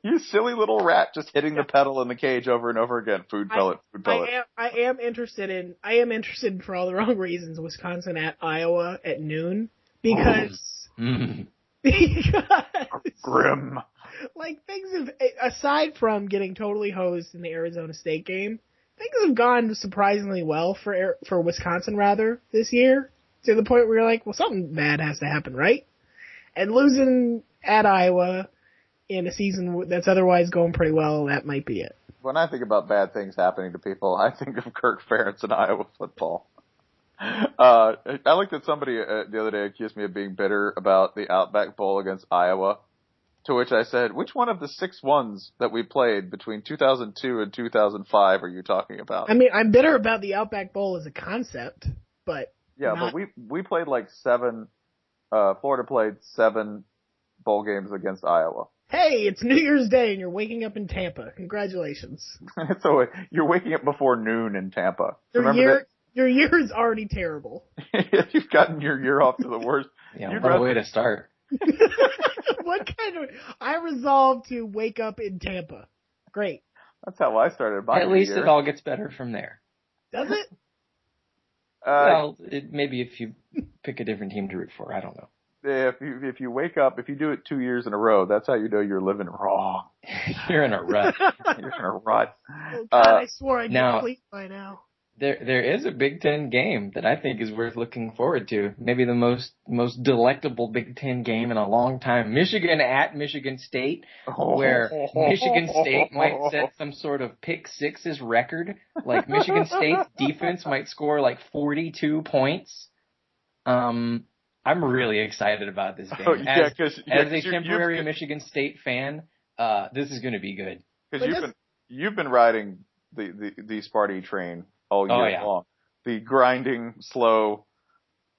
You silly little rat, just hitting the pedal in the cage over and over again. Food pellet, food I am. I am interested in. I am interested for all the wrong reasons. Wisconsin at Iowa at noon because Mm. because Grim. like things have aside from getting totally hosed in the Arizona State game, things have gone surprisingly well for for Wisconsin rather this year to the point where you're like, well, something bad has to happen, right? And losing at Iowa in a season that's otherwise going pretty well, that might be it. When I think about bad things happening to people, I think of Kirk Ferentz and Iowa football. Uh, I looked at somebody uh, the other day accused me of being bitter about the Outback Bowl against Iowa. To which I said, which one of the six ones that we played between 2002 and 2005 are you talking about? I mean, I'm bitter about the Outback Bowl as a concept, but yeah, not- but we, we played like seven, uh, Florida played seven bowl games against Iowa. hey, it's New Year's Day and you're waking up in Tampa. Congratulations. so you're waking up before noon in Tampa. Your Remember year, your year is already terrible. You've gotten your year off to the worst. Yeah, You'd what a way to start. what kind of? I resolved to wake up in Tampa. Great. That's how I started my At least year. it all gets better from there. Does it? Uh, well, it, maybe if you pick a different team to root for, I don't know. if you if you wake up, if you do it two years in a row, that's how you know you're living wrong. You're in a rut. You're in a rut. Oh, God, Uh, I swore I'd now- be asleep by now. There, there is a Big Ten game that I think is worth looking forward to. Maybe the most, most delectable Big Ten game in a long time. Michigan at Michigan State, where Michigan State might set some sort of pick sixes record. Like Michigan State's defense might score like 42 points. Um, I'm really excited about this game. Oh, yeah, as, because as a temporary Michigan State fan, uh, this is going to be good. Because you've been you've been riding the the the Sparty train all oh, year Oh, yeah. long. The grinding, slow.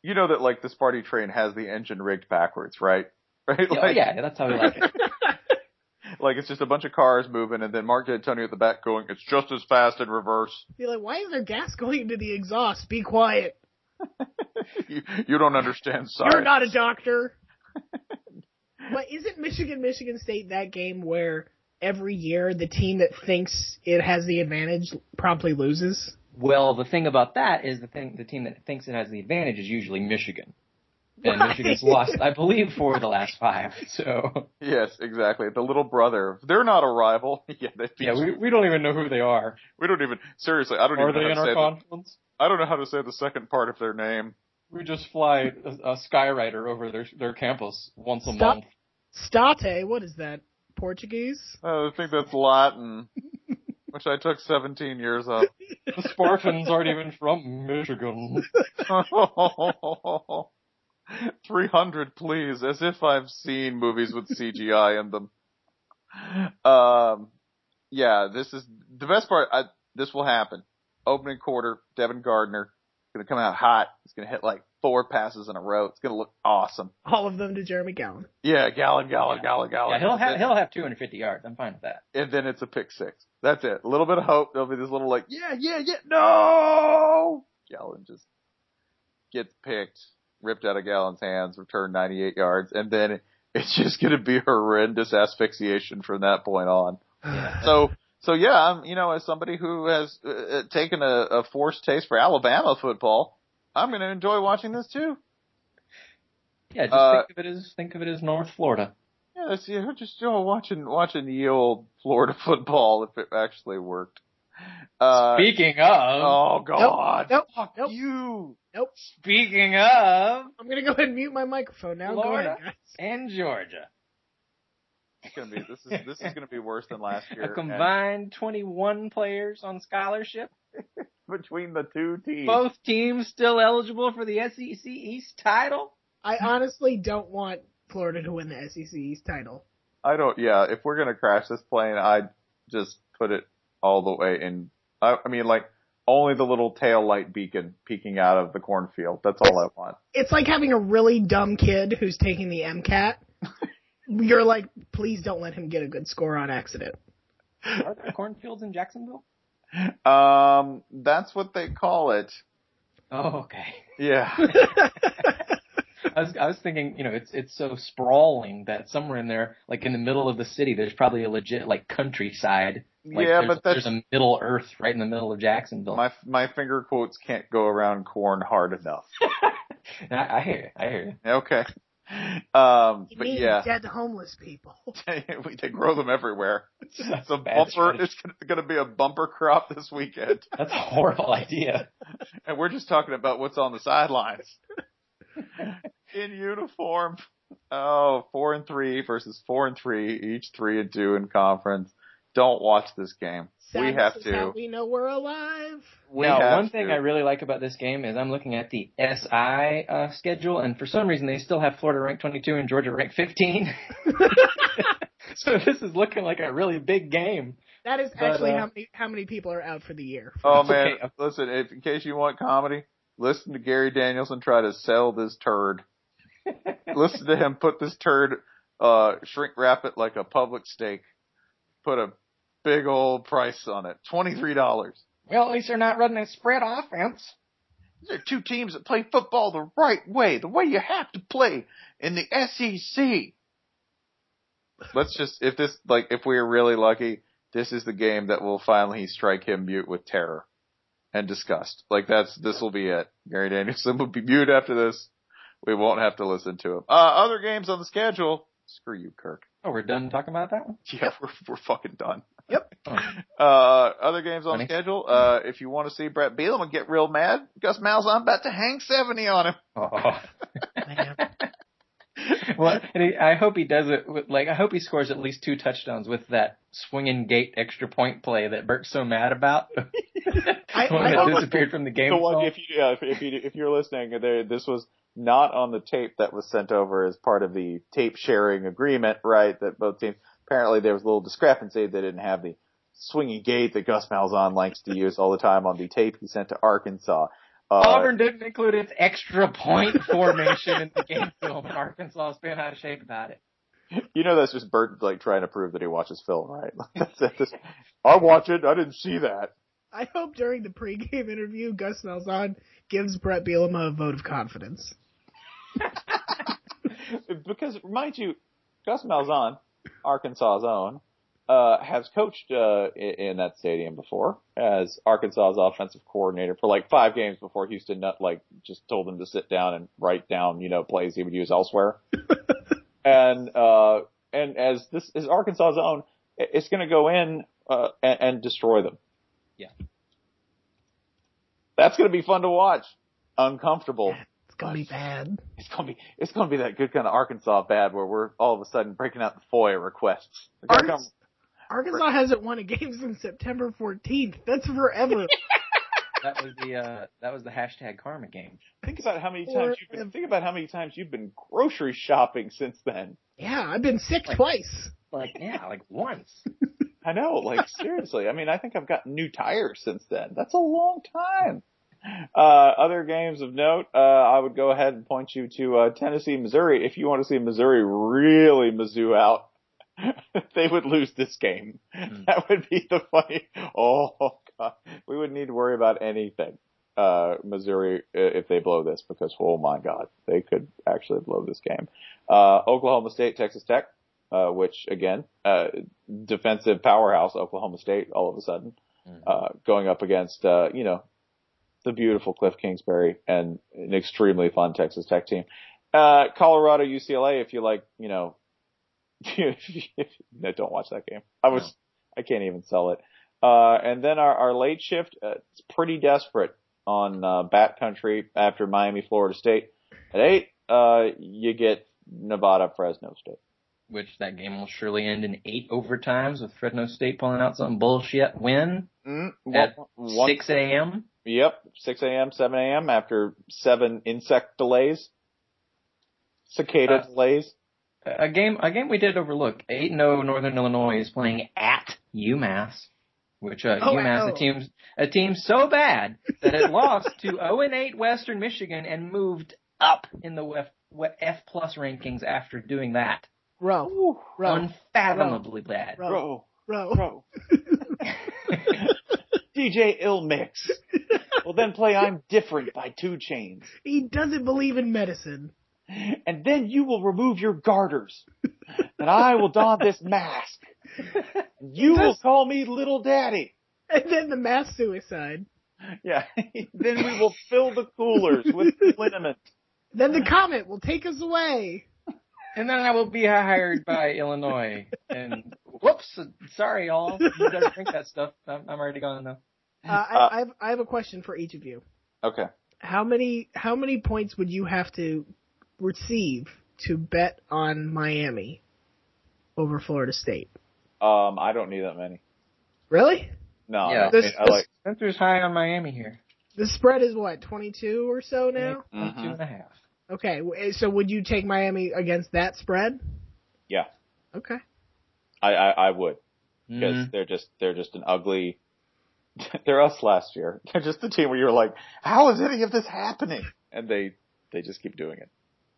You know that like the Sparty train has the engine rigged backwards, right? Right? oh Like, yeah, that's how we like it. like it's just a bunch of cars moving, and then Mark Dantonio at the back going, "It's just as fast in reverse." Be like, why is there gas going into the exhaust? Be quiet. you, you don't understand science. You're not a doctor. but isn't Michigan Michigan State that game where every year the team that thinks it has the advantage promptly loses? Well, the thing about that is the thing the team that thinks it has the advantage is usually Michigan. And Right. Michigan's lost, I believe, four of the last five. So Yes, exactly. The little brother. They're not a rival. yeah, they yeah, we we don't even know who they are. we don't even seriously. I don't Are even they know in how to our say. The, conference? I don't know how to say the second part of their name. We just fly a, a Skyrider over their their campus once a Stop. month. State, what is that? Portuguese? Uh, I think that's Latin, which I took 17 years of. The Spartans aren't even from Michigan. 300, please, as if I've seen movies with CGI in them. Um, yeah, this is the best part. I, this will happen. Opening quarter, Devin Gardner gonna come out hot. He's gonna hit like four passes in a row. It's gonna look awesome. All of them to Jeremy Gallon. Yeah, Gallon, Gallon, Gallon, Gallon. Yeah, he'll have he'll have 250 yards. I'm fine with that. and then it's a pick six. That's it. A little bit of hope. There'll be this little like, yeah, yeah, yeah, no! Gallon just gets picked, ripped out of Gallon's hands, returned 98 yards, and then it's just gonna be horrendous asphyxiation from that point on. So, so yeah, I'm, you know, as somebody who has uh, uh, taken a, a forced taste for Alabama football, I'm gonna enjoy watching this too. Yeah, just Uh, think of it as think of it as North Florida. Yeah, that's, yeah, we're just you know, watching, watching the old Florida football if it actually worked. Uh, Speaking of, Oh God! Nope, Fuck nope. you! Nope. speaking of, I'm gonna go ahead and mute my microphone now. Go Florida. ahead, guys. and Georgia, It's gonna be this is this is gonna be worse than last year. a combined 21 players on scholarship. between the two teams. Both teams still eligible for the SEC East title. I honestly don't want Florida to win the SEC East title. I don't. Yeah, if we're gonna crash this plane, I'd just put it all the way in. I, I mean, like only the little tail light beacon peeking out of the cornfield. That's all I want. It's like having a really dumb kid who's taking the MCAT. You're like, please don't let him get a good score on accident. Are there cornfields in Jacksonville? Um, that's what they call it. Oh, okay. Yeah. I was I was thinking, you know, it's it's so sprawling that somewhere in there, like in the middle of the city, there's probably a legit like countryside. Like, yeah, there's, but that's there's a Middle Earth right in the middle of Jacksonville. my my finger quotes can't go around corn hard enough. I, I hear you. I hear you. Okay. Um, You but mean yeah. dead homeless people. we they grow them everywhere. It's a bumper. It's going to be a bumper crop this weekend, That's a horrible idea. and we're just talking about what's on the sidelines. In uniform. Oh, four and three versus four and three, each three and two in conference. Don't watch this game. we have to. how we know we're alive. we now, have one thing. I really like about this game is I'm looking at the SI uh, schedule, and for some reason they still have Florida ranked 22 and Georgia ranked 15. so this is looking like a really big game. That is But, actually uh, how many how many people are out for the year. Oh It's man, okay. listen. If in case you want comedy, listen to Gary Danielson try to sell this turd. Listen to him put this turd, uh, shrink wrap it like a public steak. Put a big old price on it. Twenty three dollars. Well, at least they're not running a spread offense. These are two teams that play football the right way, the way you have to play in the SEC. Let's just, if this, like, if we're really lucky, this is the game that will finally strike him mute with terror and disgust. Like that's, this will be it. Gary Danielson will be mute after this. We won't have to listen to him. Uh, other games on the schedule. Screw you, Kirk. Oh, we're done talking about that one? Yeah, we're we're fucking done. Yep. Oh. Uh, other games on Funny. schedule. Uh, if you want to see Bret Bielema get real mad, Gus Malzahn about to hang seventy on him. Oh. Well, and he, I hope he does it with, like, I hope he scores at least two touchdowns with that swinging gate extra point play that Bert's so mad about. I- One I that disappeared from the game. The one, if you yeah, if, if you if you're listening, there this was not on the tape that was sent over as part of the tape sharing agreement, right? That both teams apparently there was a little discrepancy. They didn't have the swinging gate that Gus Malzahn likes to use all the time on the tape he sent to Arkansas. Uh, Auburn didn't include its extra point formation in the game film, and Arkansas is being out of shape about it. You know that's just Bert like trying to prove that he watches film, right? That's, I watch it. I didn't see that. I hope during the pregame interview, Gus Malzahn gives Bret Bielema a vote of confidence. because mind you, Gus Malzahn, Arkansas's own, uh, has coached uh, in, in that stadium before as Arkansas's offensive coordinator for like five games before Houston Nutt like just told him to sit down and write down you know plays he would use elsewhere. and uh, and as this is Arkansas's own, it's going to go in uh, and, and destroy them. Yeah. That's going to be fun to watch. Uncomfortable. It's gonna be bad. It's gonna be it's gonna be that good kind of Arkansas bad where we're all of a sudden breaking out the FOIA requests. They're Arkansas, Arkansas hasn't won a game since September 14th. That's forever. That was the uh, that was the hashtag Karma game. think about how many times you've been think about how many times you've been grocery shopping since then. yeah, I've been sick Like- twice. Like yeah, like once. I know, like seriously. I mean, I think I've gotten new tires since then. That's a long time. Uh, other games of note, uh, I would go ahead and point you to, uh, Tennessee, Missouri. If you want to see Missouri really Mizzou out, they would lose this game. Hmm. That would be the funny, oh god, we wouldn't need to worry about anything, uh, Missouri, uh, if they blow this because, oh my god, they could actually blow this game. Uh, Oklahoma State, Texas Tech, uh, which again, uh, defensive powerhouse Oklahoma State all of a sudden, Mhm. uh, going up against, uh, you know, the beautiful Cliff Kingsbury and an extremely fun Texas Tech team. Uh, Colorado, UCLA, if you like, you know, no, don't watch that game. I was, I can't even sell it. Uh, and then our, our late shift, uh, it's pretty desperate on, uh, Bat Country after Miami, Florida State. At eight, uh, you get Nevada, Fresno State. Which that game will surely end in eight overtimes with Fresno State pulling out some bullshit win Mm, at six a.m. Yep, 6 a.m., 7 a.m. after seven insect delays, cicada Uh, delays. A game, a game we did overlook. Eight zero Northern Illinois is playing at UMass, which uh, Oh, UMass oh. a team a team so bad that it lost to zero and eight Western Michigan and moved up in the F, F plus rankings after doing that. Row, row, Unfathomably bad. row, Bro, row. DJ Ill Mix. Well, then play I'm Different by 2 Chainz. he doesn't believe in medicine. And then you will remove your garters. And I will don this mask. You will call me Little Daddy. And then the mass suicide. Yeah. then we will fill the coolers with liniment. Then the comet will take us away. And then I will be hired by Illinois. And whoops, sorry y'all. You guys drink that stuff. I'm, I'm already gone though. Uh, I, I, have, I have a question for each of you. Okay. How many how many points would you have to receive to bet on Miami over Florida State? Um, I don't need that many. Really? No, Yeah. I, This- mean, I like. Spencer's high on Miami here. The spread is what twenty two or so now. Two Mhm. and a half. Okay, so would you take Miami against that spread? Yeah, Okay. I, I, I would because Mm. they're just they're just an ugly. They're us last year. They're just the team where you're like, how is any of this happening? And they they just keep doing it.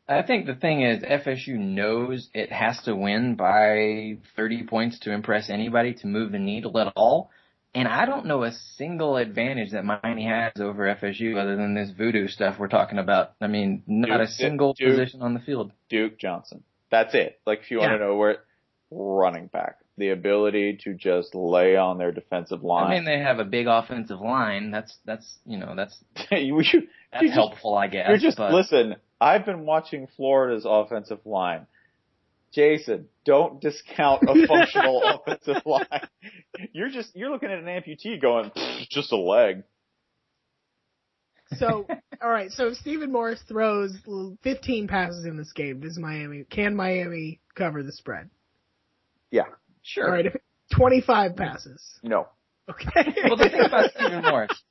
I think the thing is FSU knows it has to win by 30 points to impress anybody to move the needle at all. And I don't know a single advantage that Miami has over FSU other than this voodoo stuff we're talking about. I mean, not a single Duke- position on the field. Duke Johnson. That's it. Like if you want to know where running back, the ability to just lay on their defensive line. I mean, they have a big offensive line. That's, that's, you know, that's, you, that's You're just- helpful, I guess. you're just but listen. I've been watching Florida's offensive line Jason, don't discount a functional offensive line. You're just you're looking at an amputee going, just a leg. So, all right. So if Stephen Morris throws 15 passes in this game, does Miami can Miami cover the spread? Yeah. Sure. All right. If 25 passes. No. Okay. Well, the thing about Stephen Morris,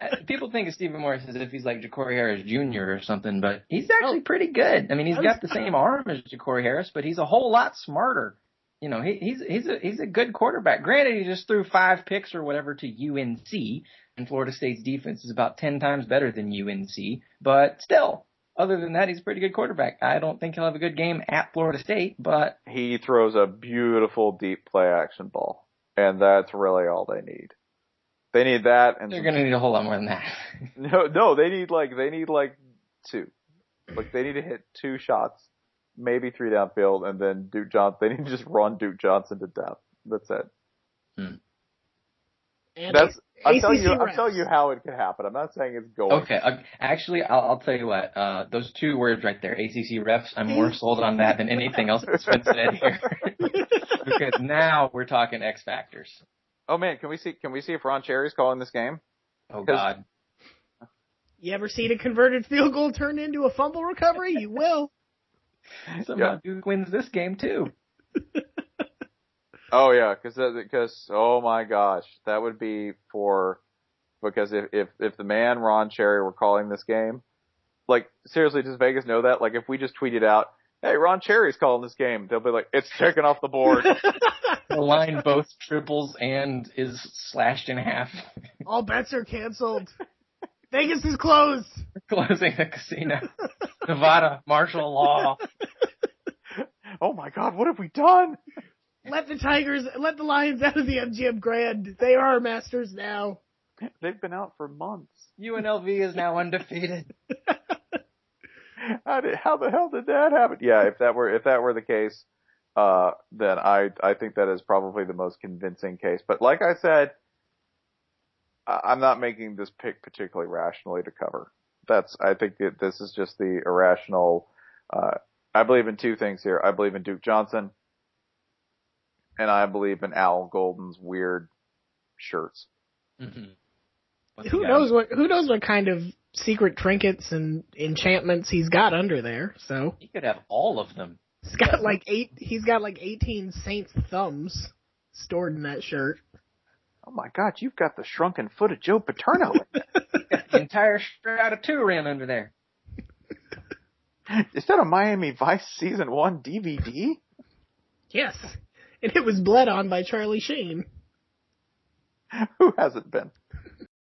people think of Stephen Morris as if he's like Jacory Harris Jr. or something, but he's oh. actually pretty good. I mean, he's got the same arm as Jacory Harris, but he's a whole lot smarter. You know, he, he's he's a he's a good quarterback. Granted, he just threw five picks or whatever to UNC, and Florida State's defense is about ten times better than UNC. But still, other than that, he's a pretty good quarterback. I don't think he'll have a good game at Florida State, but He throws a beautiful deep play action ball. And that's really all they need. They need that and they're going to need a whole lot more than that. No, no, they need like they need like two. Like they need to hit two shots, maybe three downfield, and then Duke Johnson. They need to just run Duke Johnson to death. That's it. And That's I'm ACC telling you. I'm telling you how it could happen. I'm not saying it's going. Okay, uh, actually, I'll, I'll tell you what. Uh, those two words right there, ACC refs. I'm more sold on that than anything else that's been said here, because now we're talking X factors. Oh man, can we see? Can we see if Ron Cherry's calling this game? Oh God, You ever seen a converted field goal turned into a fumble recovery? You will. somehow Duke wins this game too. Oh yeah, because because oh my gosh, that would be for because if if if the man Ron Cherry were calling this game, like seriously, does Vegas know that? Like if we just tweeted out, "Hey, Ron Cherry's calling this game," they'll be like, "It's taken off the board." The line both triples and is slashed in half, All bets are canceled. Vegas is closed. closing the casino. Nevada martial law. oh my God, what have we done? Let the Tigers, let the Lions out of the MGM Grand. They are our masters now. They've been out for months. UNLV is now undefeated. How did how the hell did that happen? Yeah, if that were if that were the case, uh, then I I think that is probably the most convincing case. But like I said, I- I'm not making this pick particularly rationally to cover. That's I think that this is just the irrational. Uh, I believe in two things here. I believe in Duke Johnson, and I believe in Al Golden's weird shirts. Mm-hmm. Who knows what? Who knows what kind of secret trinkets and enchantments he's got under there? So He could have all of them. he's got like eight. He's got like eighteen Saints thumbs stored in that shirt. Oh my God, you've got the shrunken foot of Joe Paterno. The entire strata two ran under there. is that a Miami Vice season one DVD? Yes, and it was bled on by Charlie Sheen. Who hasn't been?